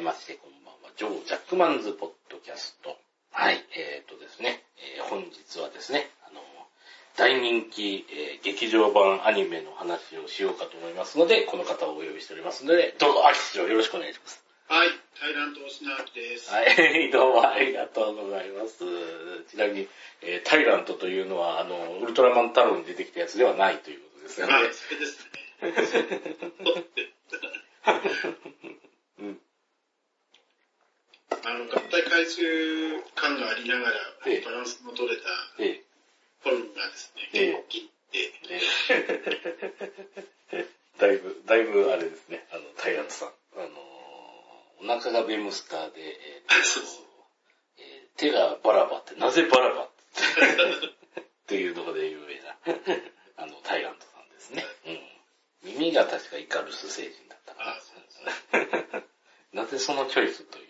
めまして、こんばんは。ジョー・ジャックマンズ・ポッドキャスト。はい、えーとですね、えー本日はですね、あの、大人気、えー劇場版アニメの話をしようかと思いますので、この方をお呼びしておりますので、どうぞ、アキス長よろしくお願いします。はい、タイラントシナです。はい、どうもありがとうございます。ちなみに、えータイラントというのは、あの、ウルトラマン太郎に出てきたやつではないということですよね。はい、それですね。うん。あの、合体回収感がありながら、ええバランスの取れたえフォルムがですね、ええ結構切って、ええ だいぶ、だいぶあれですね、あの、タイラントさん。あの、お腹がベムスターで、えーとそうそうえー手がバラバって、なぜバラバって っていうところで有名な、あの、タイラントさんですね。うん。耳が確かイカルス星人だったかな。あそうですなぜそのチョイスという。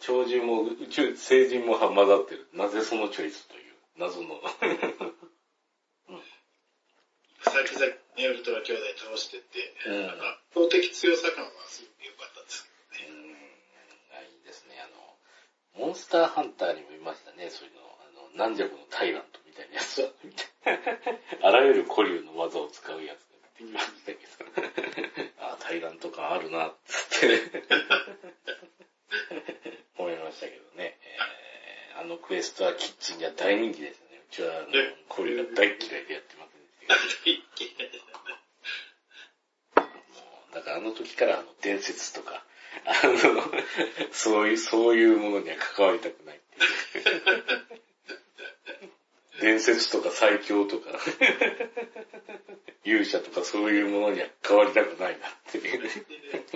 超人も宇宙、星人も混ざってる。なぜそのチョイスという謎の。先々ね、ウルトラ兄弟倒してって、うん圧倒的強さ感はすごく良かったですけどね。うんあいいですね。あの、モンスターハンターにもいましたね、そういうの。あの、軟弱のタイラントみたいなやつ。あらゆる古流の技を使うやつが出てきましたけど。あ、タイラント感あるな、つって。思いましたけどね。えーあのクエストはキッチンじゃ大人気ですね。うちはあのね、古流が大嫌いでやってませんでしたけど。もう、だからあの時からあの伝説とか、あの、そういう、そういうものには関わりたくないっていう。伝説とか最強とか、勇者とかそういうものには関わりたくないなって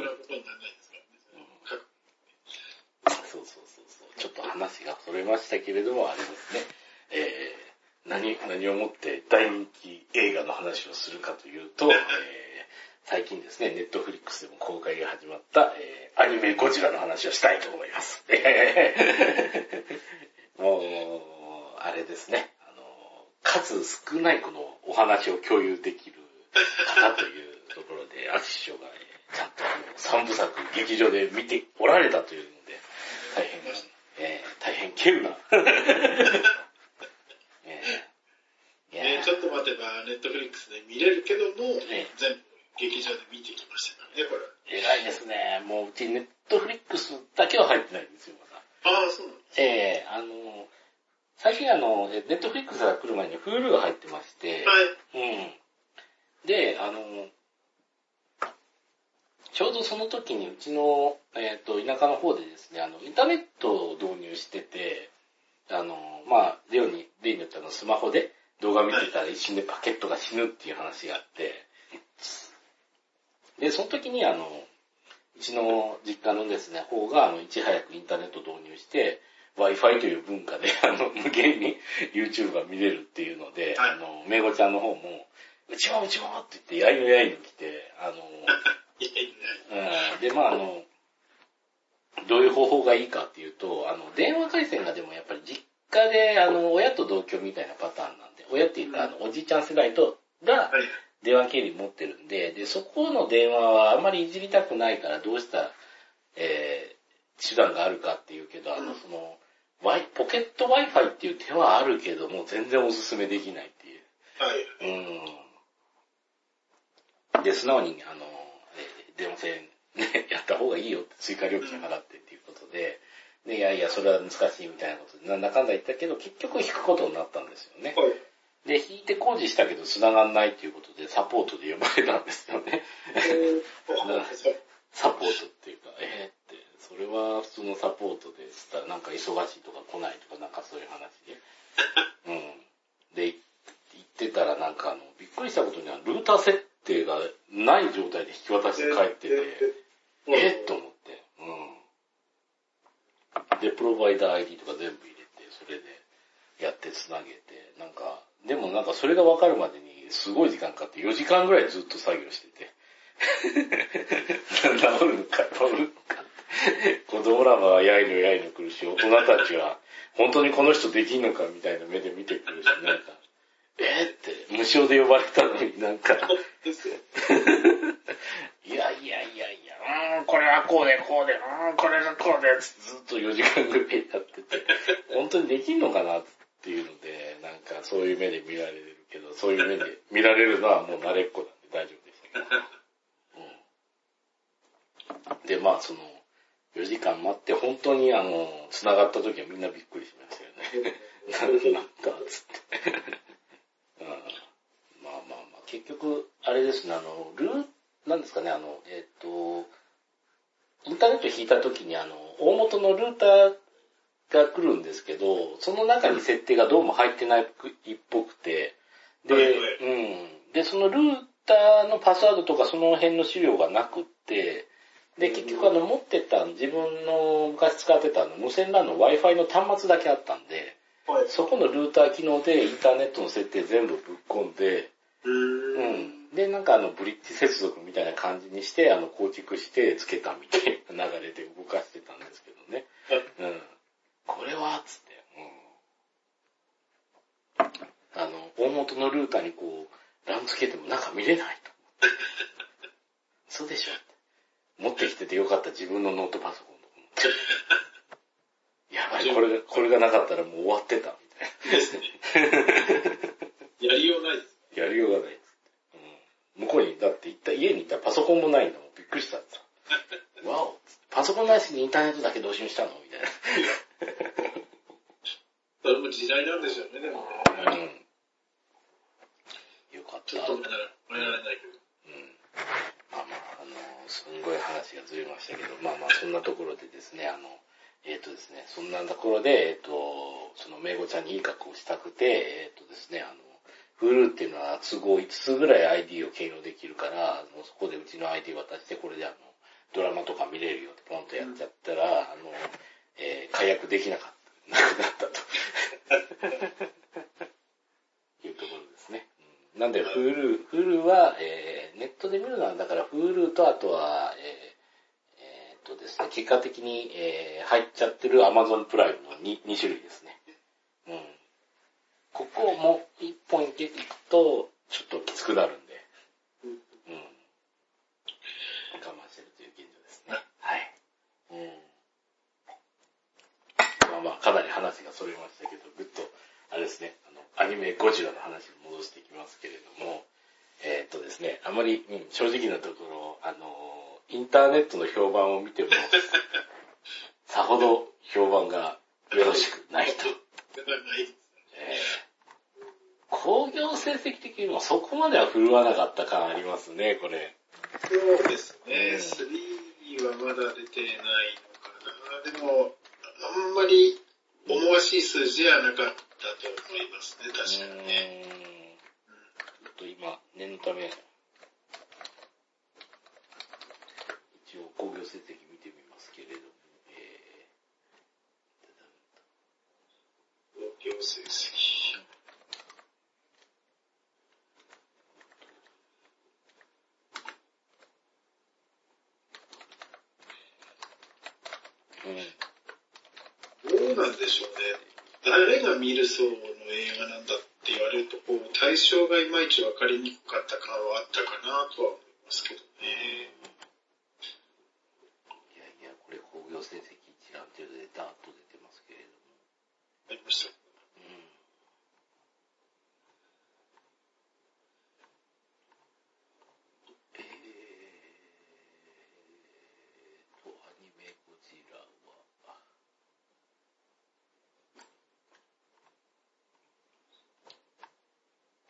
そうそうそうそう。ちょっと話がそれましたけれども、あれですね。えー、何、何をもって大人気映画の話をするかというと、えー、最近ですね、ネットフリックスでも公開が始まった、えー、アニメゴジラの話をしたいと思います。もう、あれですね。あの、数少ないこのお話を共有できる方というところで、アキシ師匠が、三部作劇場で見ておられたというので、大変、えー、大変稀有な。えーいやね、ちょっと待てば、ネットフリックスで見れるけども、ええ全部劇場で見てきましたからね、これ。偉いですね。もううちネットフリックスだけは入ってないんですよ、まだ。ああ、そうなんです。ええあの、最近あの、えネットフリックスが来る前に Hulu が入ってまして、はい。うん。で、あの、ちょうどその時にうちの、えっ、と、田舎の方でですね、あの、インターネットを導入してて、あの、まあ、例に、例によってあの、スマホで動画見てたら一瞬でパケットが死ぬっていう話があって、で、その時にあの、うちの実家のですね、方が、あの、いち早くインターネットを導入して、Wi-Fi という文化で、あの、無限に YouTube が見れるっていうので、はい。あの、めいごちゃんの方も、うちもうちもって言って、やいのやいの来て、あの、うんで、まああの、どういう方法がいいかっていうと、あの、電話回線がでもやっぱり実家で、あの、親と同居みたいなパターンなんで、親っていうか、あの、おじいちゃん世代と、がはい。電話経理持ってるんで、で、そこの電話はあんまりいじりたくないから、どうしたら、えー、手段があるかっていうけど、あの、その、ワイポケット Wi-Fi っていう手はあるけども、全然おすすめできないっていう。はい。うん。で、素直に、あの、えー電話線、ね、やった方がいいよって、追加料金払ってっていうことで、で、いやいや、それは難しいみたいなことで、なんだかんだ言ったけど、結局引くことになったんですよね。はい。で、引いて工事したけど繋がんないっていうことで、サポートで呼ばれたんですよね。サポートっていうか、えー、って、それは普通のサポートでしたら、なんか忙しいとか来ないとか、なんかそういう話で。うん。で、言ってたらなんかあの、びっくりしたことには、ルーター設定がない状態で引き渡して帰ってて、えっと思って。うん。で、プロバイダー ID とか全部入れて、それでやって繋げて、なんか、でもなんかそれが分かるまでにすごい時間かかって、4時間ぐらいずっと作業してて。治るのか、治るのかって。子供らはやいのやいの来るし、大人たちは、本当にこの人できんのかみたいな目で見てくるし、なんか、えーって、無償で呼ばれたのになんか。いやいやいやいや、うーん、ここれはこうで、こうで、うん、これがこうで、ずっと4時間ぐらいやってて、本当にできんのかなっていうので、なんかそういう目で見られるけど、そういう目で見られるのはもう慣れっこなんで大丈夫でしたけど。うん、で、まあその、4時間待って本当にあの、繋がった時はみんなびっくりしましたよね。なんだ、つって。結局、あれですね、あの、ルー、なんですかね、あの、えっ、と、インターネット引いた時にあの、大元のルーターが来るんですけど、その中に設定がどうも入ってないっぽくて、で、うん。で、そのルーターのパスワードとかその辺の資料がなくって、で、結局あの持ってた自分の昔使ってたあの無線 LAN の Wi-Fi の端末だけあったんで、はい。そこのルーター機能でインターネットの設定全部ぶっ込んで、うんん。で、なんかあのブリッジ接続みたいな感じにして、あの構築してつけたみたいな流れで動かしてたんですけどね。うん。これは、つって、うん。あの、大元のルーターにこう、ランつけても中見れないと思って。そうでしょって。持ってきててよかった自分のノートパソコンと。やばい、これが、これがなかったらもう終わってた、みたいな。ですね。やりようないです。やりようがないっつって。うん、向こうに、だって行った、家に行ったらパソコンもないんだもん。びっくりしたんですよ。わおパソコンないしにインターネットだけ同時にしたの？みたいそれも時代なんでしょうね、でもね。な。うん。よかった。ちょっとら、ないけど。うん。まあまあ、あの、すんごい話がずれましたけど、まあまあ、そんなところでですね、あの、えっ、とですね、そんなところで、えっ、と、その、めいごちゃんにいい格好をしたくて、えっ、とですね、あの、Hulu っていうのは都合5つぐらい ID を兼用できるから、あのそこでうちの ID 渡して、これであの、ドラマとか見れるよってポンとやっちゃったら、あの、えー解約できなかった、なくなったと。いうところですね。うんなんで、Hulu、Hulu は、えーネッだから Hulu とあとは、えーえーっとですね、結果的に、えー入っちゃってる Amazon プライムの 2, 2種類ですね。うん。ここも一本いけいくと、ちょっときつくなるんで、うん。我慢してるという現状ですね。はい。うん。まあまあ、かなり話がそれましたけど、ぐっと、あれですね、あの、アニメゴジラの話に戻していきますけれども、えーっとですね、あまり、うん、正直なところ、あの、インターネットの評判を見ても、さほど評判がよろしくないと。えー工業成績的にもそこまでは振るわなかった感ありますね、これ。そうですね。うん3はまだ出てないのかな。でも、あんまり思わしい数字はなかったと思いますね、確かにね。と今、念のため、一応工業成績見てみますけれども、え工業成績。うんどうなんでしょうね。誰が見る層の映画なんだって言われると、こう、対象がいまいち分かりにくかった感はあったかなとは思いますけどね。いやいや、これ工業成績一覧というのでダーッと出てますけれども、ありました。うんえーと、アニメゴジラは、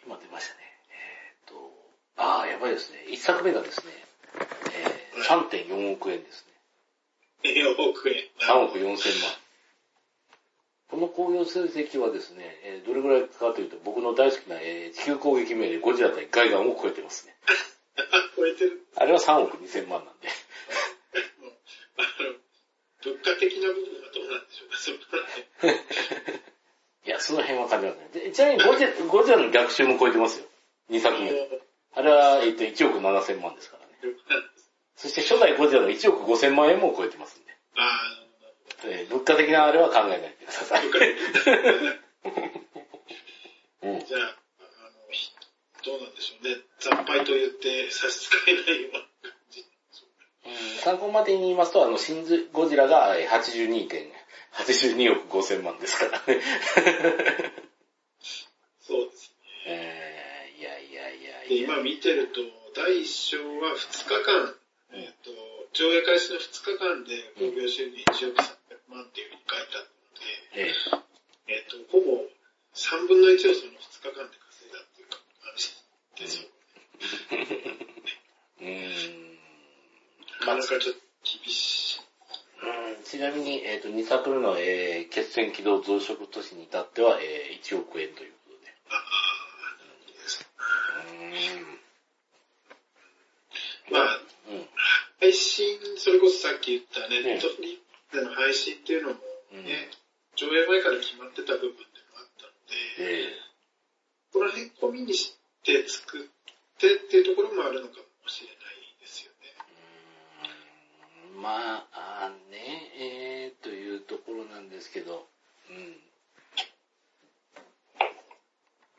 今出ましたね。えーと、ああ、やばいですね。一作目がですね、えー、3.4億円ですね。4億円。3億4千万。この工業成績はですね、えーどれぐらいかというと、僕の大好きな、えー地球攻撃命令ゴジラ対ガイガンを超えてますね。あ、超えてる。あれは3億2千万なんで。物価的な部分はどうなんでしょうか、そこら辺。いや、その辺は感じますね。でちなみにゴジラゴジラの逆襲も超えてますよ。2作目。あれは、えっ、と、1億7千万ですからね。そして初代ゴジラの1億5千万円も超えてますんで。あえー物価的なあれは考えないでください。うん。じゃあ、あの、ひどうなんでしょうね。惨敗と言って差し支えないような感じ。参考までに言いますと、あの、シゴジラが82点、82億5千万ですからね。そうですね。えー、いやいやいやと、第1章は2日間、えっと、上映開始の2日間で興行収入1億300万っていうふうに書いてあるので、ええっと、ほぼ3分の1をその2日間で稼いだっていう感じですよ。ー、う。なかなかちょっと厳しい。うんちなみに、えっ、と、2作目の、えー、決戦軌道増殖都市に至っては、えー、1億円ということで。ああ、うーん。まあ、うん。配信、それこそさっき言ったネねットフリックスでの配信っていうのもうんね、上映前から決まってた部分でもあったので、えこの辺込みにして作ってっていうところもあるのかもしれないですよね。まあ、ね、えー、というところなんですけど、うん。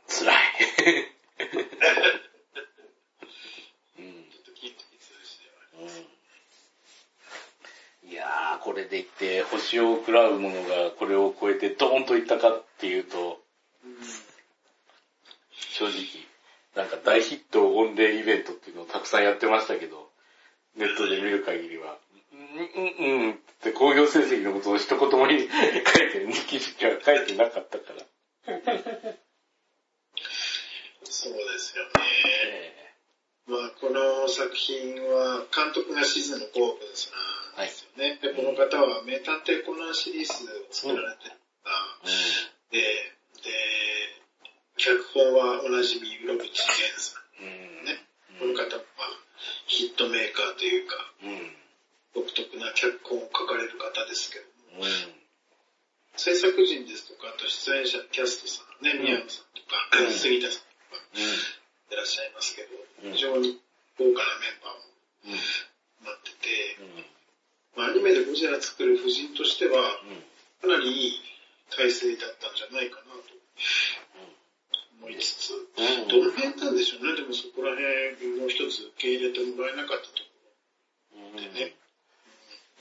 辛い。うん。ちょっと聞いてみ通じではあります。うんいやー、これでいって、星を食らうものがこれを超えてドーンといったかっていうと、正直、なんか大ヒット御礼イベントっていうのをたくさんやってましたけど、ネットで見る限りは、うん、うん、うんって工業成績のことを一言も書いてる、日記しか書いてなかったから。そうですよね。えまあ、この作品は、監督が静野公文さんですよね。で、この方は名探偵コナンシリーズを作られてる方ーで、で、脚本はおなじみ、室伏源さうん。ね。この方はヒットメーカーというか、うん。独特な脚本を書かれる方ですけども、うん。制作陣ですとか、あと出演者、キャストさんね、宮野さんとか、うん杉田さんとかいらっしゃいますけど、非常に豪華なメンバーもうん。なってて、まあ、アニメでゴジラ作る夫人としては、かなりいい体制だったんじゃないかなと思いつつ、うん。どの辺なんでしょうね、でもそこら辺もう一つ受け入れてもらえなかったとこうんろでね。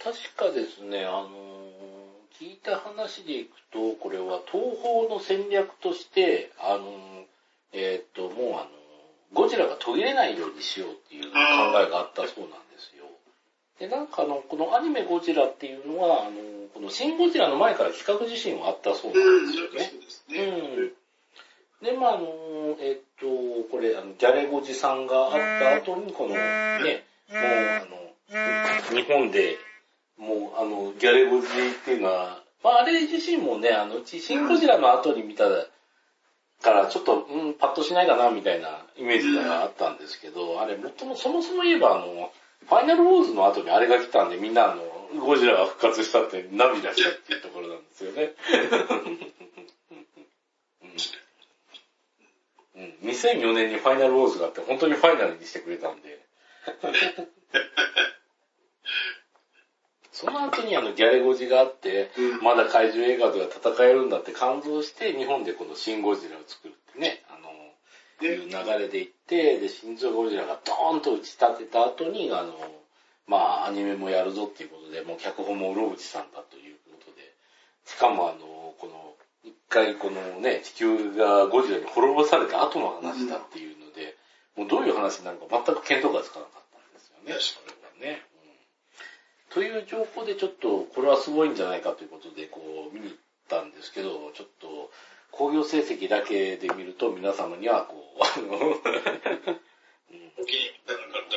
確かですね、あのー聞いた話でいくと、これは東宝の戦略として、あのーえーっと、もうあのーゴジラが途切れないようにしようっていう考えがあったそうなんですよ。で、なんかあの、このアニメゴジラっていうのは、あのーこのシンゴジラの前から企画自身はあったそうう、なんですよねなん。うですね。うん。で、まあ、あの、えっと、これ、あの、ギャレゴジさんがあった後に、この、ね、もう、あの、日本で、もう、あの、ギャレゴジっていうのは、まあ、あれ自身もね、あの、うち、シンゴジラの後に見たから、ちょっと、うん、パッとしないかな、みたいなイメージがあったんですけど、あれ、もっとも、そもそも言えば、あの、ファイナルウォーズの後にあれが来たんで、みんな、あの、ゴジラが復活したって涙したっていうところなんですよね。うんうん、2004年にファイナルウォーズがあって、本当にファイナルにしてくれたんで。その後にあのギャレゴジがあって、うんまだ怪獣映画では戦えるんだって感動して、日本でこのシンゴジラを作るってね、いう流れでいって、で、シンゴジラがドーンと打ち立てた後に、あの、まあ、アニメもやるぞっていうことで、もう脚本もうろぶちさんだということで、しかもあの、この、一回このね、地球がゴジラに滅ぼされた後の話だっていうので、もうどういう話になるか全く見当がつかなかったんですよね。確これはね。うんという情報でちょっと、これはすごいんじゃないかということで、こう、見に行ったんですけど、ちょっと、工業成績だけで見ると皆様には、こう、あの、うんお気に入りなかった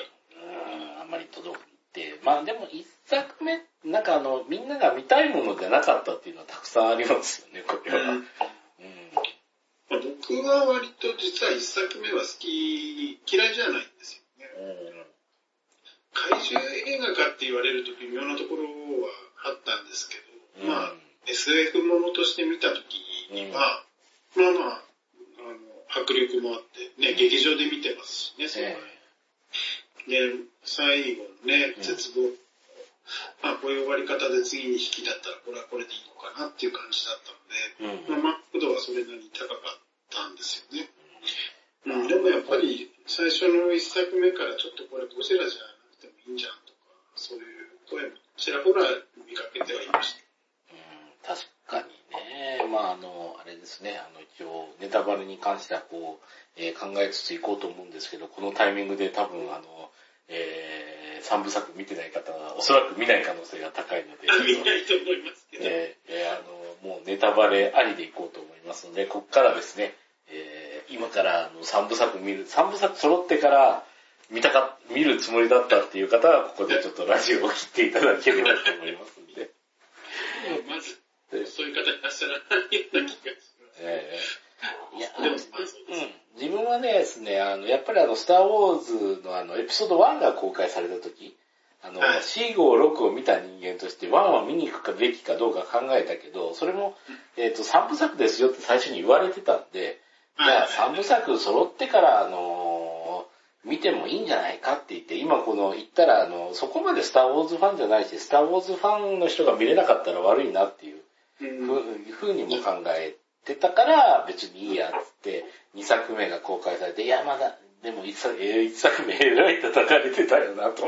うんあんまり届いて、まあでも一作目、なんかあの、みんなが見たいものじゃなかったっていうのはたくさんありますよね、これは。うん。まあ僕は割と実は一作目は好き、嫌いじゃないんですよね。怪獣映画かって言われると微妙なところはあったんですけど、うんまあ SF ものとして見たときには、まあまあ、あの、迫力もあって、ね、劇場で見てますしね、それはえで、最後のねう、ん絶望、まあこういう終わり方で次に引きだったらこれはこれでいいのかなっていう感じだったので、えうん。まあ、満足度はそれなりに高かったんですよね。うん、でもやっぱり最初の一作目からちょっとこれゴジラじゃなくてもいいんじゃんとか、そういうちらほら見かけてはいました。うん、確。まああの、あれですね、あの一応ネタバレに関してはこう、えー考えつついこうと思うんですけど、このタイミングで多分あの、えー、三部作見てない方はおそらく見ない可能性が高いので、見ないと思いますけど。えーえーあの、もうネタバレありでいこうと思いますので、ここからですね、えー今からあの3部作見る、3部作揃ってから見たか、見るつもりだったっていう方は、ここでちょっとラジオを切っていただければと思いますんで。まず、そういう方いらっしゃらないような気がします。えーいや、でも。自分はねですね、あの、やっぱりあの、スターウォーズのあの、エピソード1が公開された時、あの、はい。C56 を見た人間として1は見に行くべきかどうか考えたけど、それも、えっ、と、3部作ですよって最初に言われてたんで、じゃあ3部作揃ってから、あの見てもいいんじゃないかって言って、今この言ったら、あの、そこまでスターウォーズファンじゃないし、スターウォーズファンの人が見れなかったら悪いなっていううふうにも考えてたから、別にいいやつって、2作目が公開されて、いや、まだ、でも1作えー一作目えらい叩かれてたよなと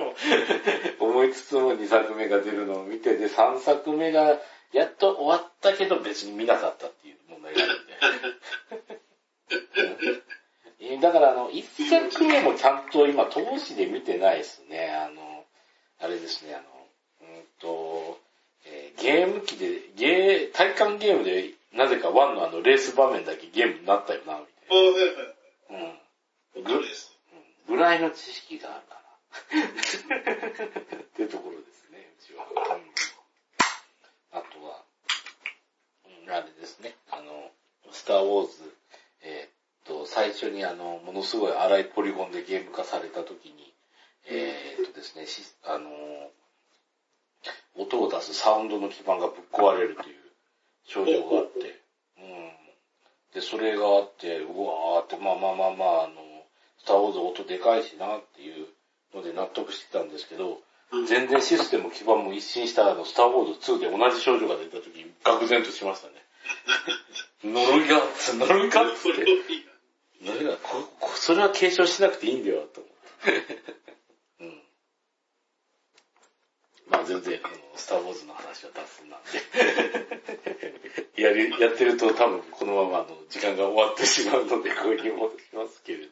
思 いつつも2作目が出るのを見て、で、3作目がやっと終わったけど別に見なかったっていう問題があるんで。だからあの、1作目もちゃんと今、投資で見てないですね。あの、あれですね、あの、うんと、えーゲーム機で、ゲー、体感ゲームで、なぜかワンのあの、レース場面だけゲームになったよな、み。たいな。うん。わかるです。ぐらいの知識があるから。っていうところですね、うちは。うんあとは、うん、あれですね、あの、スターウォーズ、えーっと、最初にあの、ものすごい荒いポリゴンでゲーム化された時に、えーっとですね、しあの、音を出すサウンドの基盤がぶっ壊れるという症状があって、うん。で、それがあって、うわーって、まあまあまあまあ、あの、スターウォーズ音でかいしなっていうので納得してたんですけど、全然システム基盤も一新したあの、スターウォーズ2で同じ症状が出た時、愕然としましたね。呪いが、呪いかって。呪いが、こ、こそれは継承しなくていいんだよ、と思って。うん。まあ全然、あの、スターウォーズの話は脱線なんで。やり、やってると多分このままあの、時間が終わってしまうので、ここに戻しますけれど。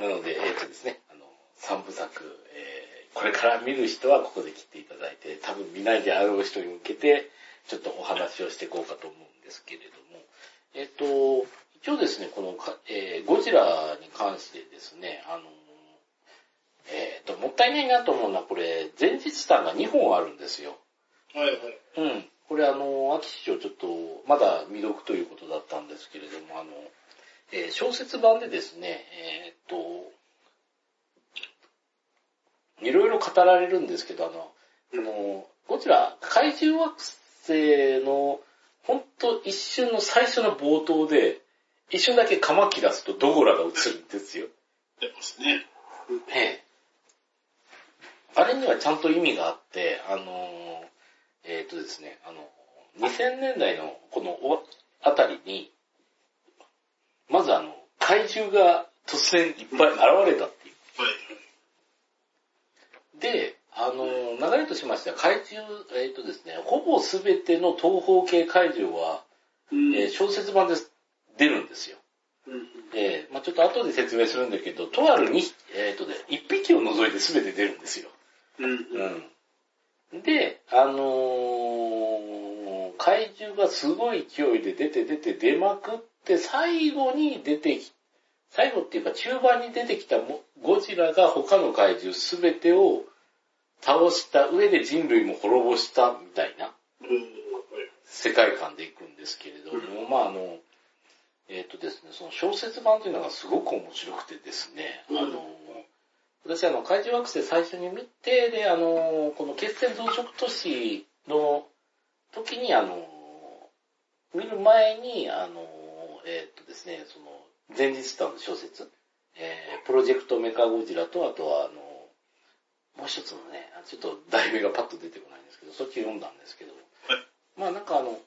なので、えっ、とですね、あの、三部作、えーこれから見る人はここで切っていただいて、多分見ないであろう人に向けて、ちょっとお話をしていこうかと思うんですけれども、えっ、と、一応ですね、この、えーゴジラに関してですね、あの、えっ、と、もったいないなと思うのは、これ、前日談が2本あるんですよ。はいはい。うん。これあの、秋師匠ちょっと、まだ未読ということだったんですけれども、あの、えー小説版でですね、えーっと、いろいろ語られるんですけど、あの、この、こちら、怪獣惑星の、ほんと一瞬の最初の冒頭で、一瞬だけカマキラスとドゴラが映るんですよ。出ますね。ええ。あれにはちゃんと意味があって、あのーえっ、とですね、あの、2000年代のこのおあたりに、まずあの、怪獣が突然いっぱい現れたっていう。はいで、あのー流れとしましては怪獣、えっ、とですね、ほぼ全ての東方系怪獣は、うんえー小説版で出るんですよ。うんえーまあちょっと後で説明するんだけど、とあるに、えっ、とね、1匹を除いて全て出るんですよ。うん。で、あのー怪獣がすごい勢いで出て出て出まくって、最後に出てき、最後っていうか中盤に出てきたもゴジラが他の怪獣すべてを倒した上で人類も滅ぼしたみたいな世界観でいくんですけれども、まああの、えっ、とですね、その小説版というのがすごく面白くてですね、うんあの、私あの、怪獣惑星最初に見て、で、あの、この決戦増殖都市の時に、あの、見る前に、あの、えっ、とですね、その、前日談の小説、えープロジェクトメカゴジラと、あとは、あの、もう一つのね、ちょっと題名がパッと出てこないんですけど、そっち読んだんですけど、まあなんかあの、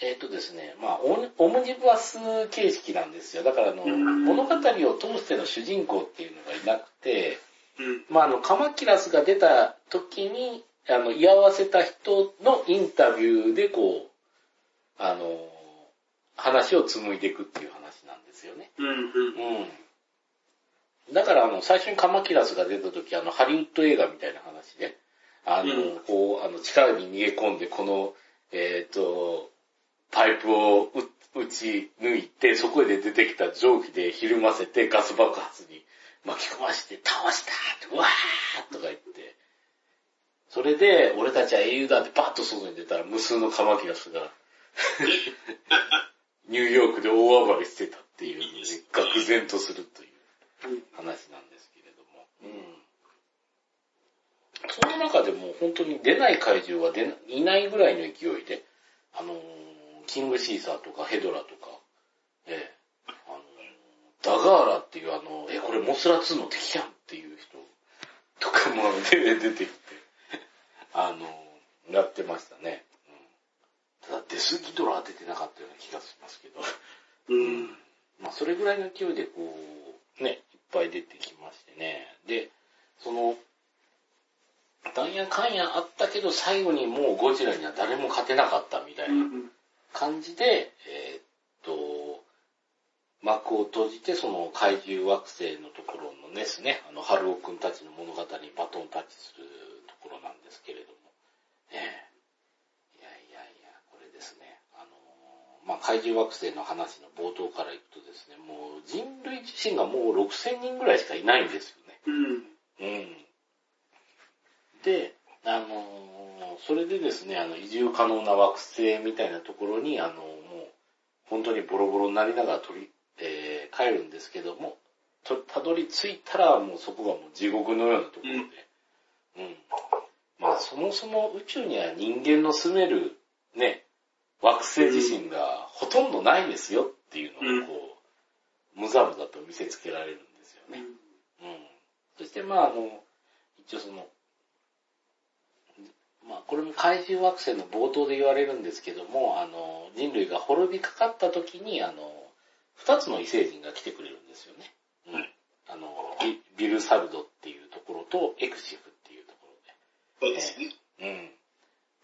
えっ、とですね、まあオムオムニバス形式なんですよ。だからあの、うん物語を通しての主人公っていうのがいなくて、うん。まあ、あの、カマキラスが出た時に、あの、居合わせた人のインタビューで、こう、あの、話を紡いでいくっていう話なんですよね。うん。うん。うん。だから、あの、最初にカマキラスが出た時、あの、ハリウッド映画みたいな話で、あの、うんこう、あの、力に逃げ込んで、この、えっ、と、パイプを打打ち抜いて、そこで出てきた蒸気でひるませてガス爆発に巻き込まして、倒したって、わーとか言って、それで、俺たちは英雄だってバッと外に出たら無数のカマキラスが、ニューヨークで大暴れしてたっていうので、愕然とするという話なんですけれども。うん。その中でも本当に出ない怪獣は出ないないぐらいの勢いで、あのーキングシーサーとかヘドラとか、ええあのーダガーラっていうあの、え、これモスラ2の敵やんっていう人とかも出出てきて、あのーやってましたね。うん、ただデスギドラは出てなかったような気がしますけど。うん。まあ、それぐらいの勢いでこう、ね、いっぱい出てきましてね。で、その、なんやかんやあったけど、最後にもうゴジラには誰も勝てなかったみたいな感じで、えーっと、幕を閉じて、その怪獣惑星のところのですね、あの、春尾くんたちの物語にバトンタッチするところなんですけれども、ええいやいやいや、これですね、あのーまあ、怪獣惑星の話の冒頭からいくとですね、もう人類自身がもう6000人ぐらいしかいないんですよね。うん。うん。で、あのーそれでですね、あの、移住可能な惑星みたいなところに、あのもう、本当にボロボロになりながら取り、えー帰るんですけども、と、たどり着いたらもうそこがもう地獄のようなところで、うん。まあ、そもそも宇宙には人間の住める、ね、惑星自身がほとんどないですよっていうのをこう、むざむざと見せつけられるんですよね。うん。そしてまああの、一応その、まあこれも怪獣惑星の冒頭で言われるんですけども、あの、人類が滅びかかった時に、あの、二つの異星人が来てくれるんですよね。うん。あの、ビビルサルドっていうところとエクシフっていうところで。そうですね。うん。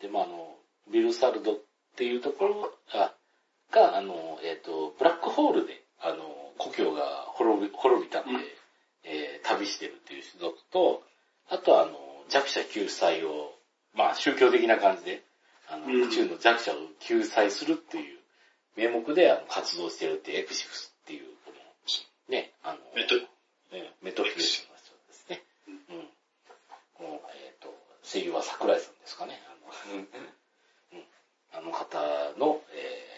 で、まあ、あの、ビルサルドっていうところが、があの、えっ、と、ブラックホールで、あの、故郷が滅び、滅びたんで、うんえー旅してるっていう種族と、あとは、あの、弱者救済を、まあ、宗教的な感じで、あの、うん。宇宙の弱者を救済するっていう名目で、あの、活動してるってエクシフスっていう、この、ね、あの、メトねメトフィースの人ですね。うん。もう、えっ、と、声優は桜井さんですかね。あの、うん、あの方の、えー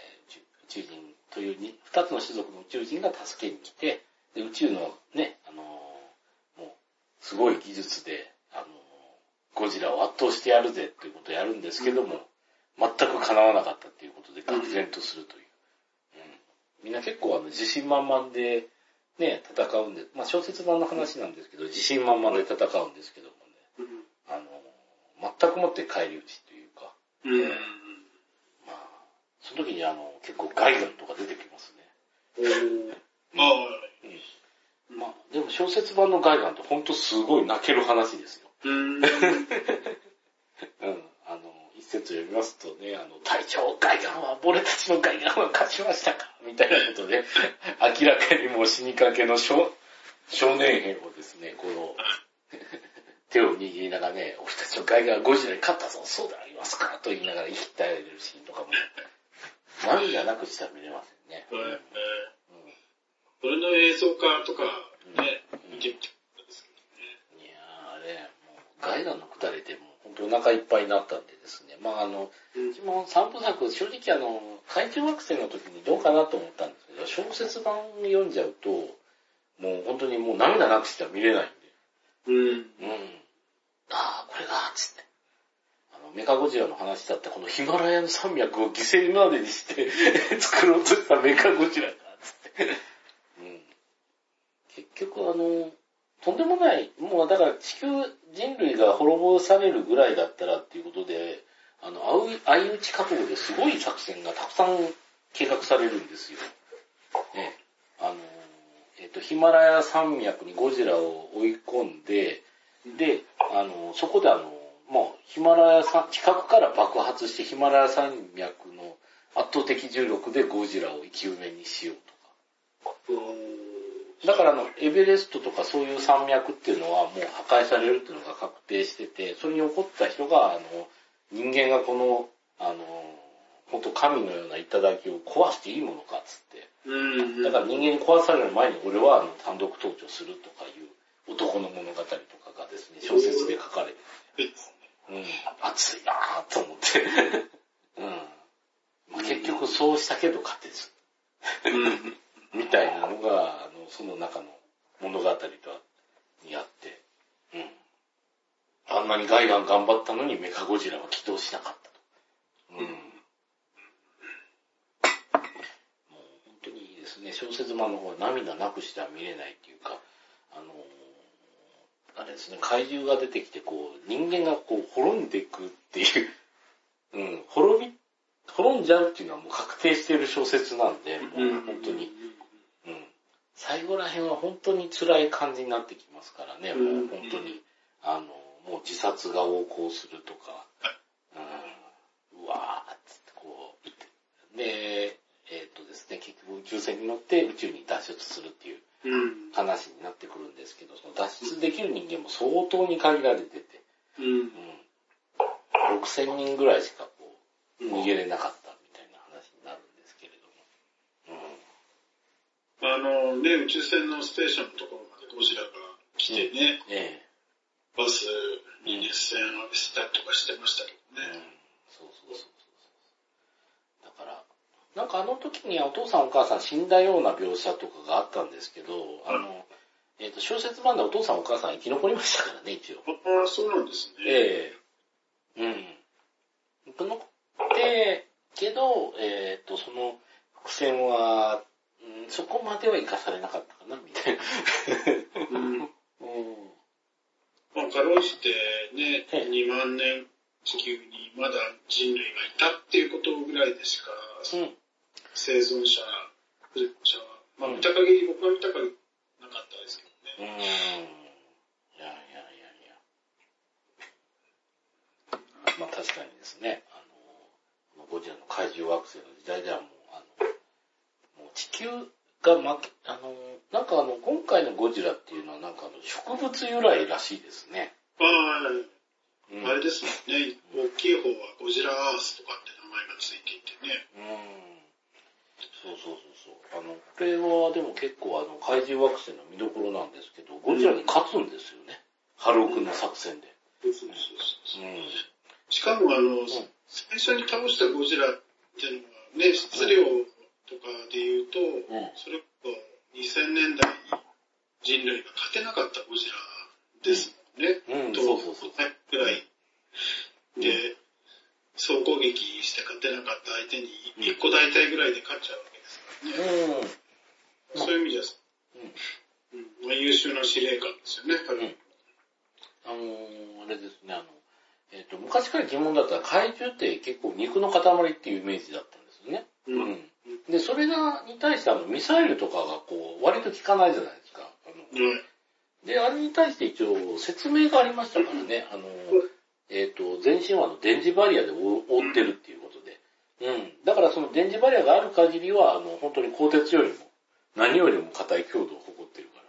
宇宙人というに二つの種族の宇宙人が助けに来て、で宇宙のね、あのーもう、すごい技術で、あのーゴジラを圧倒してやるぜっていうことをやるんですけども、全く叶わなかったっていうことで愕然とするという。うんみんな結信満々で、ね、戦うんで、まあ小説版の話なんですけど、自信満々で戦うんですけどもね、うん。あの、全くもって返り討ちというか、うん。まあ、その時にあの、結構ガイガンとか出てきますね。ああ、うん。まあ、でも小説版のガイガンってほんとすごい泣ける話ですよ。うん。うん。あの、一節読みますとね、あの、隊長、ガイガンは、俺たちのガイガンは勝ちましたか？みたいなことで、明らかにもう死にかけの少少年兵をですね、この、手を握りながらね、俺たちのガイガンはゴジラに勝ったぞ、そうでありますかと言いながら生き絶えるシーンとかも、涙なくしては見れませんね。はいはいうんそれの映像化とか、ね、見てみたかったですけいやーあれ、もう、ガイガンのくだりでもお腹いっぱいになったんでですね。まああの。うちも三部作、正直あの、怪獣惑星の時にどうかなと思ったんですけど、小説版読んじゃうと、もう本当にもう涙なくしては見れないんで。うん。うん。ああ、これが、つって。あの、メカゴジラの話だって、このヒマラヤの山脈を犠牲までにして 作ろうとしたメカゴジラだ、つって。うん。結局あの、とんでもない、もうだから地球人類が滅ぼされるぐらいだったらっていうことで、あの、相打ち覚悟ですごい作戦がたくさん計画されるんですよ。ね。あの、えっ、と、ヒマラヤ山脈にゴジラを追い込んで、で、あの、そこであの、もうヒマラヤ山、近くから爆発してヒマラヤ山脈の圧倒的重力でゴジラを生き埋めにしようとか。だからあの、エベレストとかそういう山脈っていうのはもう破壊されるっていうのが確定してて、それに起こった人が、あの、人間がこの、あの、本当神のような頂を壊していいものかっつって。だから人間に壊される前に俺はあの単独登場するとかいう男の物語とかがですね、小説で書かれてて。うん、熱いなぁと思って。うん。まあ、結局そうしたけど勝てず。みたいなのが、その中の物語とにあって、うん。あんなにガイガン頑張ったのにメカゴジラは起動しなかったと。うん。もう本当にいいですね。小説版の方は涙なくしては見れないっていうか、あの、あれですね、怪獣が出てきて、こう、人間がこう、滅んでいくっていう、うん、滅び、滅んじゃうっていうのはもう確定している小説なんで、もう本当に、うん。最後ら辺は本当に辛い感じになってきますからね、もう本当に、あの、もう自殺が横行するとか、うん、うわーってこう、で、えっ、ー、とですね、結局宇宙船に乗って宇宙に脱出するっていう話になってくるんですけど、その脱出できる人間も相当に限られてて、うん、うん、6000人ぐらいしかこう、逃げれなかったみたいな話になるんですけれども。うん、あの、ね、宇宙船のステーションのところまでゴジラが来てね、うん、ええ、バスに熱線を浴びせたりとかしてましたけどね。うん、そうそうそうそう。だから、なんかあの時にお父さんお母さん死んだような描写とかがあったんですけど、あの、えっ、ー、と、小説版でお父さんお母さん生き残りましたからね、一応。ああ、そうなんですね。ええー、うん。残ってけど、えっ、ー、と、その伏線は、うん、そこまでは生かされなかったかな、みたいな。うん。うんまあ、かろうじてね、2万年地球にまだ人類がいたっていうことぐらいでしか、うん生存者、者は、まあ見た限り、僕は見た限りなかったですけどね。うん。いやいやいやいや。まあ確かにですね、あの、ゴジラの怪獣惑星の時代ではもう、あの、もう地球が負け、あの、なんかあの、今回のゴジラっていうのはなんかあの、植物由来らしいですね。ああ、うん、あれですもんね。大きい方はゴジラアースとかって名前がついていてね。うん。そうそうそうそう。あの、これはでも結構あの、怪獣惑星の見どころなんですけど、ゴジラに勝つんですよね。ハルオ君の作戦で。そうそうそう。うん、しかもあの、うん、最初に倒したゴジラっていうのはね、質量とかで言うと、うん、それこそ2000年代に人類が勝てなかったゴジラですもんね。うん、そうそうそう。ぐらい。で、総攻撃して勝てなかった相手に1個大体ぐらいで勝っちゃうわけですからね。うん、そういう意味じゃ、うん、まあ、優秀な司令官ですよね、うん、あのー、あれですね、あの、えっ、ー、と、昔から疑問だったら怪獣って結構肉の塊っていうイメージだったんですよね。うん。で、それが、に対してあの、ミサイルとかがこう、割と効かないじゃないですか。うん、で、あれに対して一応説明がありましたからね、あの、えっ、ー、と、全身はあの電磁バリアで覆ってるっていうことで。うん。だからその電磁バリアがある限りは、あの、本当に鋼鉄よりも、何よりも硬い強度を誇ってるか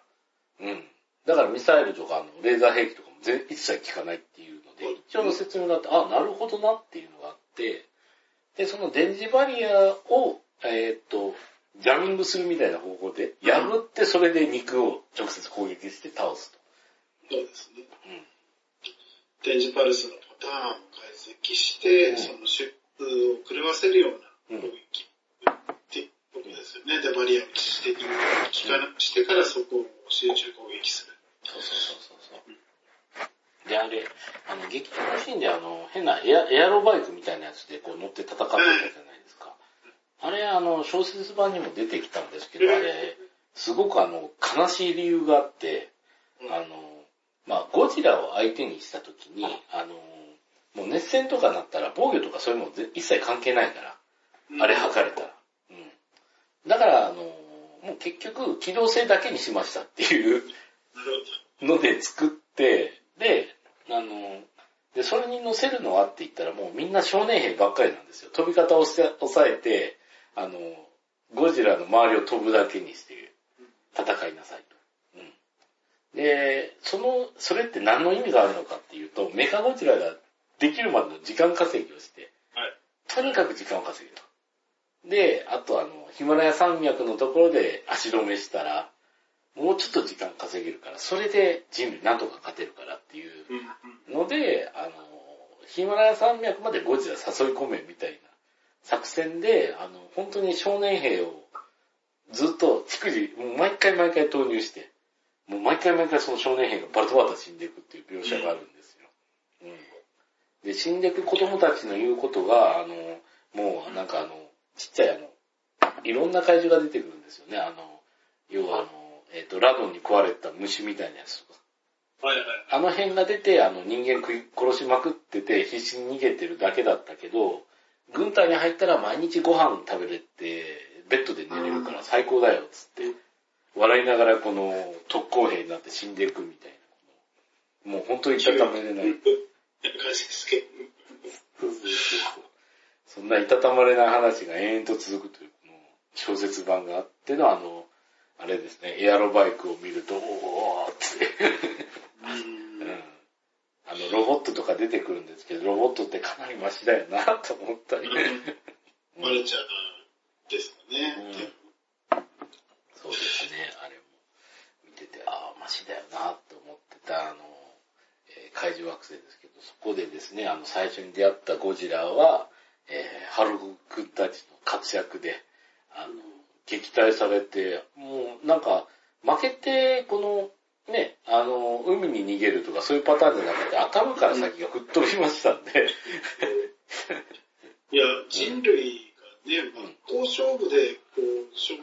ら。うん。だからミサイルとか、あの、レーザー兵器とかも全一切効かないっていうので、一応の説明があって、あ、なるほどなっていうのがあって、で、その電磁バリアを、えっ、ー、と、ジャミングするみたいな方法で、破ってそれで肉を直接攻撃して倒すと。そうですね。うん。電磁パルスのパターンを解析して、うん、その出を狂わせるような攻撃ってことですよね。で、バリアをして効かしてからそこを集中攻撃する。そうそうそうそう。で、あれ、あの、劇場のシーンであの、変なエアエアロバイクみたいなやつでこう乗って戦ってたじゃないですか。あれ、あの、小説版にも出てきたんですけど、あれ、すごくあの、悲しい理由があって、あの、まあ、ゴジラを相手にしたときに、あの、もう熱戦とかなったら防御とかそういうもの一切関係ないから、あれ測れたら。うん。だから、あの、もう結局、機動性だけにしましたっていうので作って、で、あの、で、それに乗せるのはって言ったらもうみんな少年兵ばっかりなんですよ。飛び方をして抑えて、あの、ゴジラの周りを飛ぶだけにして戦いなさいと。うん。で、その、それって何の意味があるのかっていうと、メカゴジラができるまでの時間稼ぎをして、はいとにかく時間を稼げと。で、あとあの、ヒマラヤ山脈のところで足止めしたら、もうちょっと時間稼げるから、それで人類なんとか勝てるからっていう。ので、あの、ヒマラヤ山脈までゴジラ誘い込めみたいな作戦で、あの、本当に少年兵をずっと逐次、もう毎回毎回投入して、もう毎回毎回その少年兵がバラバラと死んでいくっていう描写があるんですよ。うん。で、死んでいく子供たちの言うことが、あの、もうなんかあの、ちっちゃいあの、いろんな怪獣が出てくるんですよね。あの、要はあの、えっ、と、ラドンに食われた虫みたいなやつとか。はいはい。あの辺が出て、あの人間食い殺しまくってて必死に逃げてるだけだったけど、軍隊に入ったら毎日ご飯食べれて、ベッドで寝れるから最高だよ、つって。笑いながらこの特攻兵になって死んでいくみたいな。もう本当にいたたまれない。そんないたたまれない話が延々と続くというこの小説版があってのあの、あれですね、エアロバイクを見ると、おーって。うんうんあの、ロボットとか出てくるんですけど、ロボットってかなりマシだよなと思ったり。マルチャーですかね。そうですね、あれも見てて、ああ、マシだよなと思ってた、あの、えー怪獣惑星ですけど、そこでですね、あの、最初に出会ったゴジラは、えーハルくんたちの活躍で、あの、撃退されて、もうなんか、負けて、この、ね、あの、海に逃げるとかそういうパターンじゃなくて、頭から先が吹っ飛びましたんで、いや、人類がね、真っ向勝負で、こう、正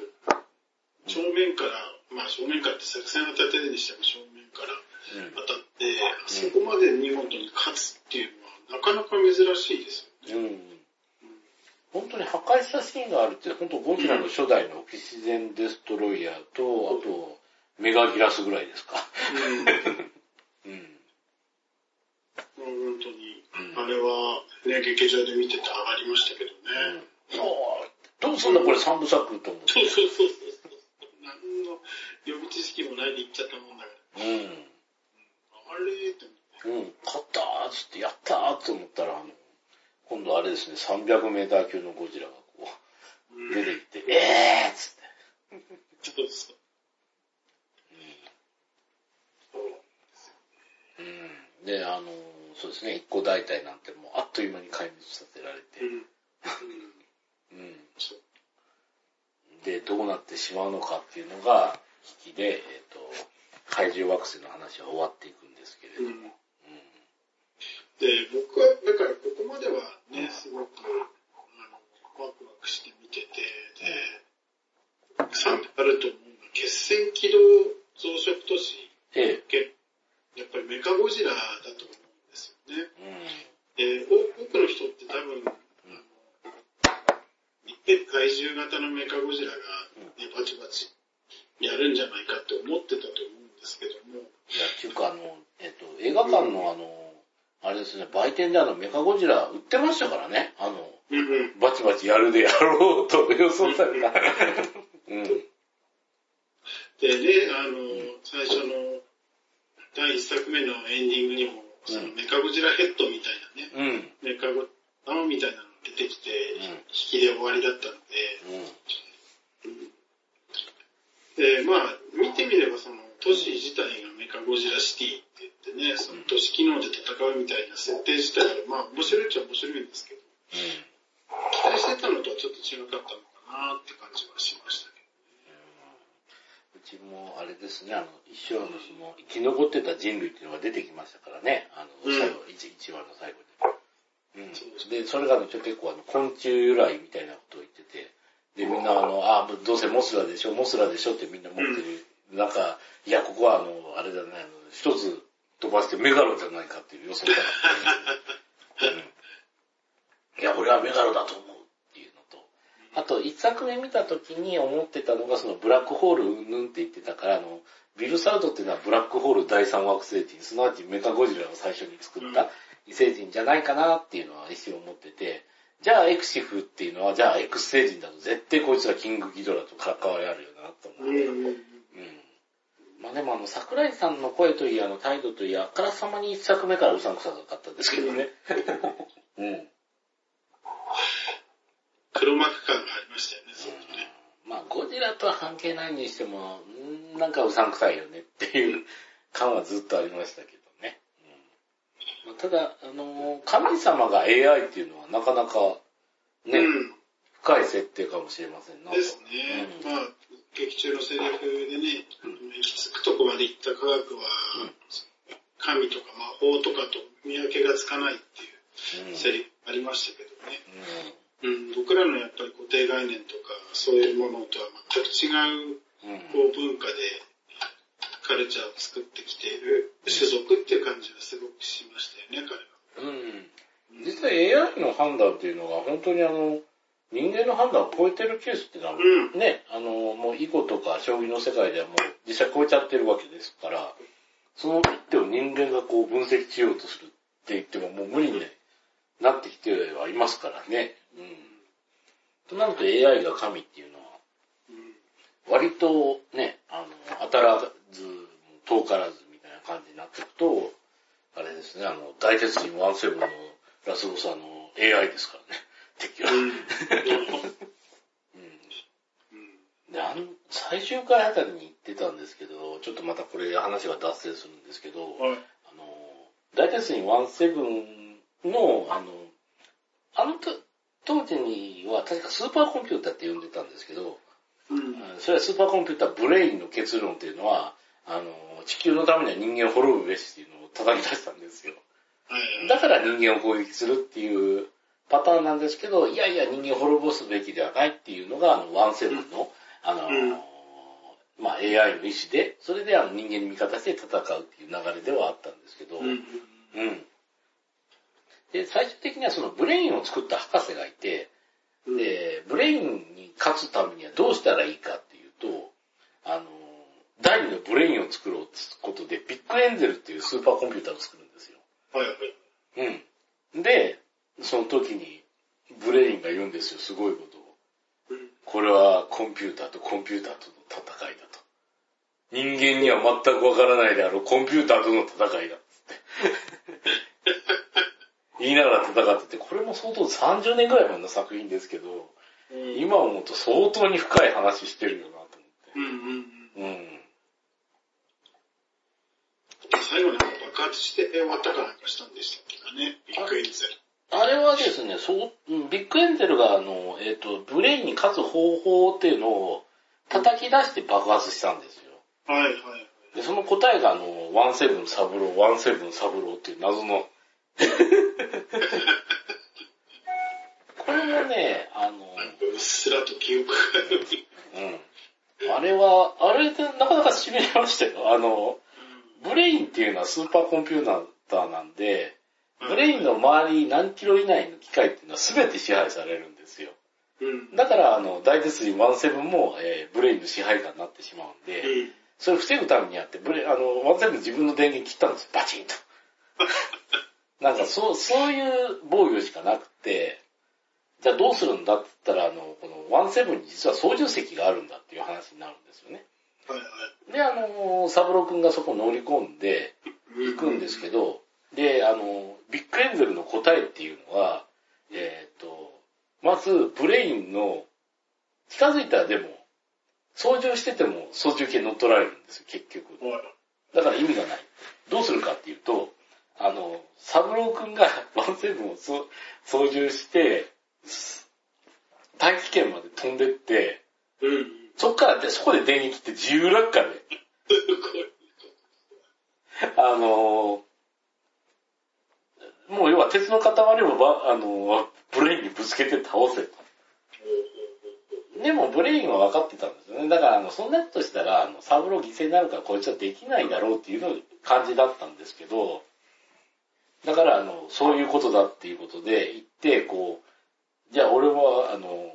正面から、まあ正面からって作戦を立てるにしても正面からうん当たって、あそこまで見事に勝つっていうのはなかなか珍しいですよね。うん。本当に破壊したシーンがあるって、本当ゴジラの初代のオキシゼンデストロイヤーと、あと、メガギラスぐらいですか。うん うん。もう本当に、うんあれはね、劇場で見てて上がりましたけどね。そう。どうすんだこれ三部作と思って。そうそうそうそう。何の予備知識もないで言っちゃったもんだから。うん。あれって思って。うん、勝ったーっつって、やったーと思ったら、あの、今度あれですね、300メーター級のゴジラがこう、うん出てきて、えーっつって。そうそう。うん。で、あの、そうですね、一個大隊なんてもうあっという間に壊滅させられて。う、ん。うん。で、どうなってしまうのかっていうのが、引きで、えっ、と、怪獣惑星の話は終わっていくんですけれども、うん。で、僕は、だからここまではね、すごく、あの、ワクワクして見てて、で、賛否あると思うのが、決戦軌道増殖都市、ええ、けやっぱりメカゴジラだと思うんですよね。うん。で、多くの人って多分、一遍怪獣型のメカゴジラが、ね、バチバチやるんじゃないかって思ってたと思うんですけども、いや、っていうかあの、えっ、と、映画館のあの、あれですね、売店であの、メカゴジラ売ってましたからね。あの、うんうん。バチバチやるでやろうと予想された。うん。でね、あの、最初の第一作目のエンディングにも、そのメカゴジラヘッドみたいなね、うん。メカゴ、玉みたいなの出てきて、ん。引きで終わりだったのうん。で、で、まあ、見てみればその都市自体がメカゴジラシティって言ってね、その都市機能で戦うみたいな設定自体は、まあ面白いっちゃ面白いんですけど、期待してたのとはちょっと違かったのかなって感じはしましたちもあれですね、あの、一生のその、生き残ってた人類っていうのが出てきましたからね、あの、うん最後、一一話の最後に。うんでそれがね、ちょ結構あの、昆虫由来みたいなことを言ってて、で、みんなあの、あ、どうせモスラでしょ、モスラでしょってみんな思ってる。なんか、いや、ここはあの、あれだね、あの一つ飛ばしてメガロじゃないかっていう予想があって、うんいや、俺はメガロだと思うっていうのと、あと、いつ作目見た時に思ってたのが、そのブラックホールうんぬんって言ってたから、あの、ビルサウトっていうのはブラックホール第三惑星人、すなわちメカゴジラを最初に作った異星人じゃないかなっていうのは一瞬思ってて、じゃあエクシフっていうのは、じゃあ X 星人だと絶対こいつらキングギドラと関わりあるよなと思って。うん。うん。まあでもあの、桜井さんの声といい、あの、態度といい、あからさまに一作目からうさんくさかったですけどね。うん。黒幕感がありましたよね、そうね。まあ、ゴジラとは関係ないにしても、なんかうさんくさいよねっていう感はずっとありましたけどね。うんまあ、ただ、あのー神様が AI っていうのはなかなかね、うん。深い設定かもしれませんな。ですね。うんまあ、劇中のセリフでね、行き着くとこまで行った科学は、神とか魔法とかと見分けがつかないっていううんセリフありましたけどね。ううん、僕らのやっぱり固定概念とか、そういうものとは全く違う。こう文化でカルチャーを作ってきている種族っていう感じがすごくしましたよね、彼は。うん。実は AI の判断っていうのが本当にあの、人間の判断を超えてるケースっていうのは、うんね、あの、もう囲碁とか将棋の世界ではもう実際超えちゃってるわけですから、その一手を人間がこう分析しようとするって言ってももう無理になってきてはいますからね。うん。となると AI が神っていうのは、うん割とね、あの、当たらず、遠からずみたいな感じになっていくと、あれですね、あの、大鉄人17のラスボスあの、AI ですからね、敵は。うんうんで、あの、最終回あたりに言ってたんですけど、ちょっとまたこれ話が脱線するんですけど、はい。あの、大鉄人17の、あの、あのと当時には確かスーパーコンピューターって呼んでたんですけど、うん。それはスーパーコンピューターブレインの結論っていうのは、あの、地球のためには人間を滅ぶべしっていうのを叩き出したんですよ。はい。だから人間を攻撃するっていうパターンなんですけど、いやいや人間を滅ぼすべきではないっていうのが、あの、ワンセブンの、あの、うんまあ AI の意思で、それであの人間に味方して戦うっていう流れではあったんですけど、うん。うん。で、最終的にはそのブレインを作った博士がいて、うん、で、ブレインに勝つためにはどうしたらいいかっていうと、あの、第二のブレインを作ろうってことで、ビッグエンゼルっていうスーパーコンピューターを作るんですよ。はいはい。うん。で、その時に、ブレインが言うんですよ、すごいことを。うん。これはコンピューターとコンピューターとの戦いだと。人間には全くわからないであろうコンピューターとの戦いだ。言いながら戦ってて、これも相当30年ぐらい前の作品ですけど、うん。今思うと相当に深い話してるよなとうんうんうん。思って。うん。最後なんか爆発して終わったかなんかしたんでしたっけかね。ビッグエンゼル。あれはですね、そう、うんビッグエンゼルがあの、えっ、と、ブレインに勝つ方法っていうのを叩き出して爆発したんですよ。はいはい。で、その答えがあの、ワンセブンサブロー、ワンセブンサブローっていう謎の。これもね、あの、うっすらと記憶がある。うん。あれは、あれでなかなか痺れましたよ。あの、ブレインっていうのはスーパーコンピューターなんで、ブレインの周り何キロ以内の機械っていうのは全て支配されるんですよ。うん。だから、あの、大鉄人17も、えーブレインの支配下になってしまうんで、うん。それを防ぐためにやって、ブレ、あの、17自分の電源切ったんですよ、バチンと。なんか、そう、そういう防御しかなくて、じゃあどうするんだって言ったら、あの、この17に実は操縦席があるんだっていう話になるんですよね。はいはい。で、あの、サブロ君がそこに乗り込んで行くんですけど、で、あの、ビッグエンゼルの答えっていうのは、えっ、と、まず、ブレインの、近づいたらでも、操縦してても操縦系乗っ取られるんですよ、結局。はい。だから意味がない。どうするかっていうと、あの、サブロー君がワンセブンをそ操縦して、大気圏まで飛んでって、うん。そっからで、そこで電源切って自由落下で、あのもう要は鉄の塊をば、あのブレインにぶつけて倒せと。でもブレインは分かってたんですよね。だからあの、そんなことしたら、あの、サブロー犠牲になるからこいつはできないだろうっていうの感じだったんですけど、だからあの、そういうことだっていうことで言って、こう、じゃあ俺はあの、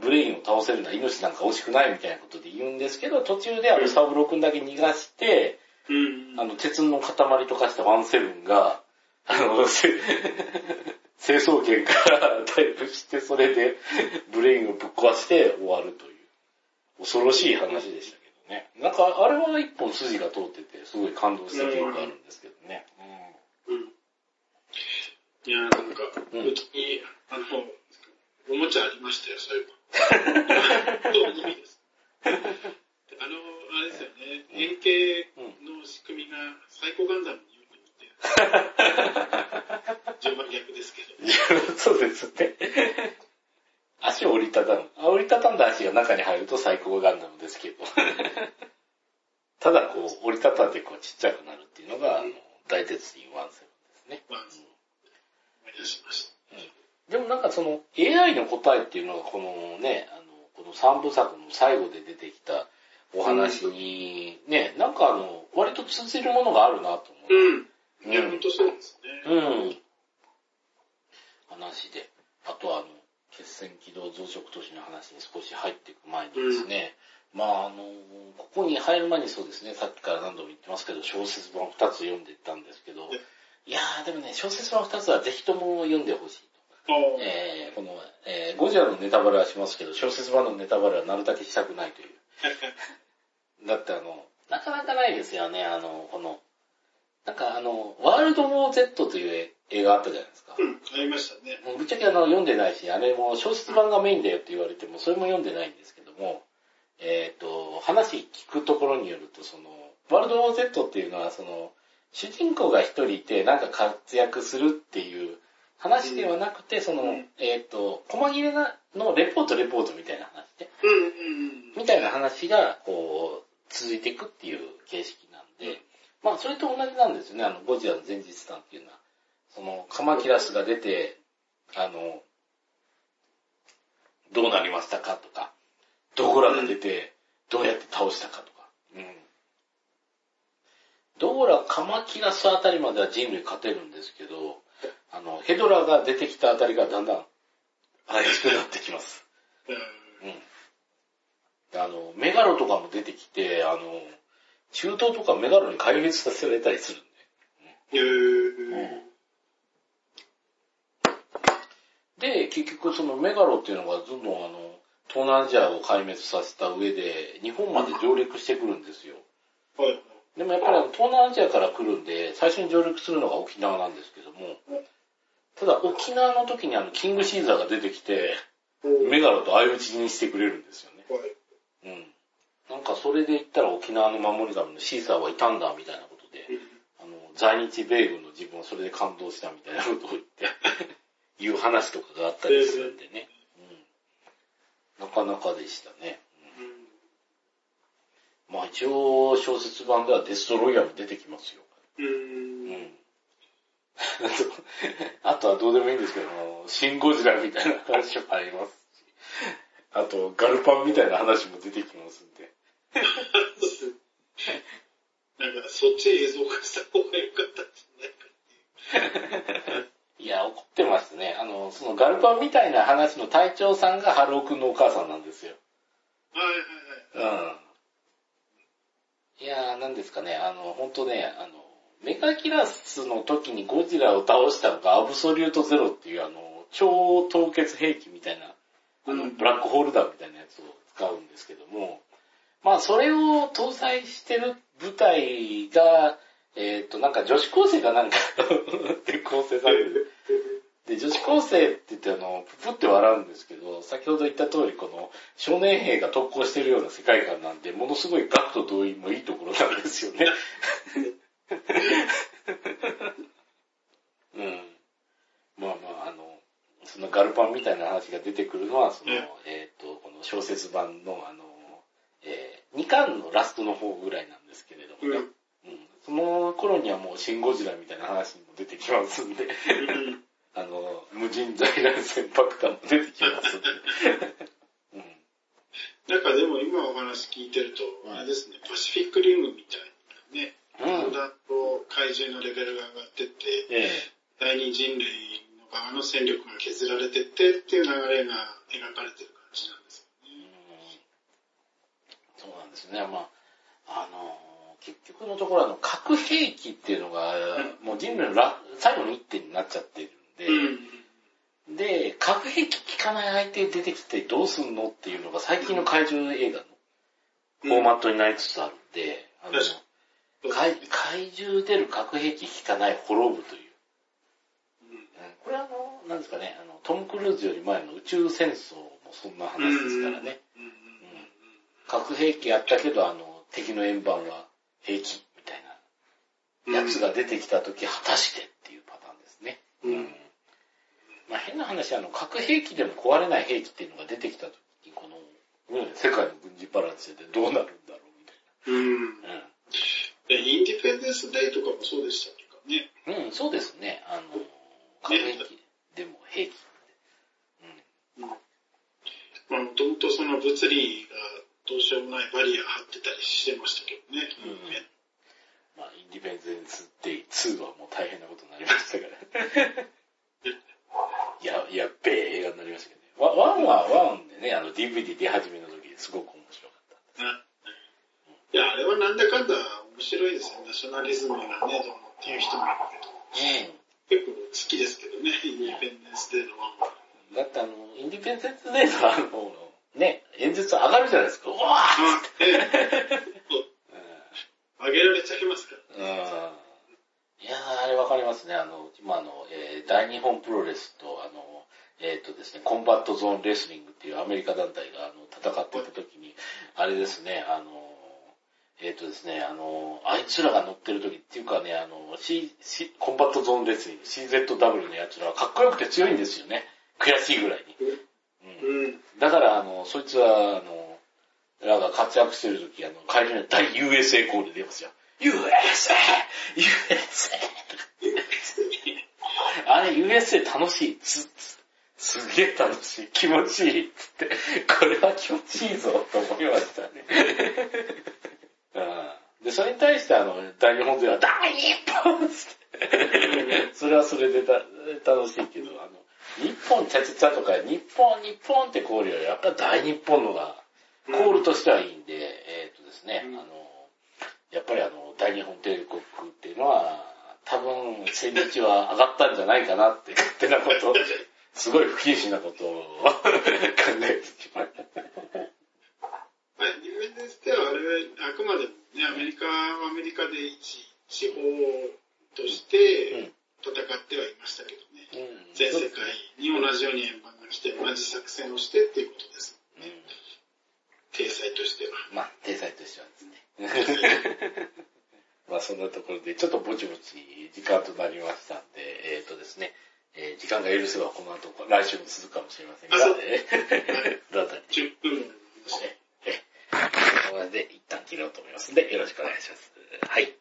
ブレインを倒せるのは命なんか惜しくないみたいなことで言うんですけど、途中であのサブロ君だけ逃がして、うん。あの、鉄の塊と化したワンセブンが、あの、せ成層圏からダイブして、それでブレインをぶっ壊して終わるという、恐ろしい話でしたけどね。なんか、あれは一本筋が通ってて、すごい感動した記憶があるんですけどね。うん。いや、なんか、うちに、あの、おもちゃありましたよ、そういえば。そう、意味です。あの、あれですよね、円形の仕組みがサイコガンダムによく似てる。順番逆ですけど。いやそうですね。足を折りたたむ。あ折りたたんだ足が中に入るとサイコガンダムですけど。ただこう、折りたたんでこうちっちゃくなるっていうのが、あの大鉄人ワンセブンですね。い出しました。でもなんかその AI の答えっていうのがこのね、あの、この三部作の最後で出てきたお話にね、なんかあの、割と通じるものがあるなと思う。うん。いや、ほんとそうですね。うん。話で。あとはあの、血栓軌道増殖都市の話に少し入っていく前にですね、まああの、ここに入る前にそうですね、さっきから何度も言ってますけど、小説版2つ読んでいったんですけど、いやーでもね、小説版2つはぜひとも読んでほしいえー、この、えー、ゴジラのネタバレはしますけど、小説版のネタバレはなるだけしたくないという。だってあの、なかなかないですよね、あの、この、なんかあの、ワールドウォー Z という映画あったじゃないですか。うん、ありましたね。ぶっちゃけあの、読んでないし、あれも小説版がメインだよって言われても、それも読んでないんですけども、えっ、と、話聞くところによると、その、ワールドウォー Z っていうのは、その、主人公が一人いて、なんか活躍するっていう話ではなくて、その、うんえっ、と、細切れなのレポートレポートみたいな話で、うんうんうん。みたいな話が、こう、続いていくっていう形式なんで、まあ、それと同じなんですよね、あの、ゴジラの前日談っていうのは。その、カマキラスが出て、あの、どうなりましたかとか、ドゴラが出て、どうやって倒したかとか。うん。ドゴラ、カマキラスあたりまでは人類勝てるんですけど、あの、ヘドラが出てきたあたりがだんだん怪しくなってきます。うんうん。あの、メガロとかも出てきて、あの、中東とかメガロに壊滅させられたりするんえーで。で、結局そのメガロっていうのがどんどんあの、東南アジアを壊滅させた上で、日本まで上陸してくるんですよ。はいはい。でもやっぱりあの東南アジアから来るんで、最初に上陸するのが沖縄なんですけども、ただ沖縄の時にあの、キングシーザーが出てきて、メガロと相打ちにしてくれるんですよね。はい。うん。なんかそれで言ったら沖縄の守り神のシーザーはいたんだみたいなことで、あの、在日米軍の自分はそれで感動したみたいなことを言って、いう話とかがあったりするんでね。うん。なかなかでしたね。まあ一応小説版ではデストロイヤーも出てきますよ。う。うんん。あとはどうでもいいんですけども、シンゴジラみたいな話もありますし、あとガルパンみたいな話も出てきますんで。なんか、そっち映像化した方が良かったんじゃないかっていう。いや、怒ってますね。あの、そのガルパンみたいな話の隊長さんがハローくんのお母さんなんですよ。はいはいはい。うん。いやー、なんですかね、あの、本当ね、あの、メガキラスの時にゴジラを倒したのがアブソリュートゼロっていうあの、超凍結兵器みたいな、あの、うんブラックホルダーみたいなやつを使うんですけども、まあ、それを搭載してる部隊が、えっ、と、なんか女子高生かなんか で構成される。で、女子高生って言ってあの、ぷぷって笑うんですけど、先ほど言った通りこの少年兵が特攻してるような世界観なんで、ものすごい学と動員もいいところなんですよね。うん。まあまあ、あの、そのガルパンみたいな話が出てくるのは、その、うんえっ、と、この小説版のあの、えー、2巻のラストの方ぐらいなんですけれどもね。うんうん、その頃にはもうシンゴジラみたいな話も出てきますんで、うんあの、無人在来船爆弾も出てきますんで。うん。なんかでも今お話聞いてると、うんあれですね、パシフィックリムみたいなね、うん。だんだんと怪獣のレベルが上がってって、え第二人類の側の戦力が削られてってっていう流れが描かれてる感じなんでなんですね。まあ、あの、結局のところあの、核兵器っていうのが、もう人類のら最後の一点になっちゃってるんで、で、核兵器効かない相手出てきてどうすんのっていうのが最近の怪獣映画のフォーマットになりつつあるんで、あの、怪怪獣出る核兵器効かない滅ぶという。これあの、なんですかね、あの、トム・クルーズより前の宇宙戦争もそんな話ですからね。核兵器やったけど、あの、敵の円盤は平気みたいなやつが出てきた時、果たしてっていうパターンですね。うん。まあ変な話、あの、核兵器でも壊れない兵器っていうのが出てきた時に、この、ね、世界の軍事バランスでどうなるんだろうみたいな。うん。うんインディペンデンスデイとかもそうでしたかね。うん、そうですね。あの、核兵器でも兵器。うん。まあ、もともとその物理がどうしようもないバリア張ってたりしてましたけどね。うん。まあ、インディペンデンスデイ2はもう大変なことになりましたから。や、やっべえ映画になりましたけどね。ワワンはワンでね、あの DVD 出始めの時すごく面白かったいや、あれはなんだかんだ面白いですよ。ナショナリズムがね、どうもっていう人もいるけど。うん。結構好きですけどね、インディペンデンスデーのワンは。だってあの、インディペンデンスデーのあの、ね、演説上がるじゃないですか。うわーって。上げられちゃいますから、ね。うん。いやー、あれわかりますね。あの、今あの、えー、大日本プロレスと、あの、えっ、ー、とですね、コンバットゾーンレスリングっていうアメリカ団体があの戦っていた時に、あれですね、あの、えっ、ー、とですね、あの、あいつらが乗ってる時っていうかね、あの、C、C、コンバットゾーンレスリング、CZW のやつらはかっこよくて強いんですよね。悔しいぐらいに。うん。だから、あの、そいつは、あの、らが活躍してる時、あの、会場に大 USA コール出ますよ。USA! USA! あれ USA 楽しい。つ、つ、すげえ楽しい。気持ちいい。つって、これは気持ちいいぞ、と思いましたね。で、それに対してあの、大日本では大日本それはそれでた楽しいけど、あの、日本ちゃちゃちゃとか、日本、日本ってコールよりやっぱ大日本のが、コールとしてはいいんで、えっ、ー、とですね、あの、やっぱりあの、大日本帝国っていうのは、多分、戦日は上がったんじゃないかなって勝手なこと、すごい不謹慎なことを考えてしまった。はい、ニューエンデンスではあれはあくまでもね、アメリカはアメリカで一地方として戦ってはいましたけどね。うん、全世界に同じように円盤が来て、同じ作戦をしてっていうことですね。うん、体裁としては。まあ、体裁としてはですね。まあそんなところで、ちょっとぼちぼち時間となりましたんで、えっ、ー、とですね、えー、時間が許せばこの後、来週も続くかもしれませんが、えー、だったり？10分ですね。ここまで一旦切ろうと思いますんで、よろしくお願いします。はい。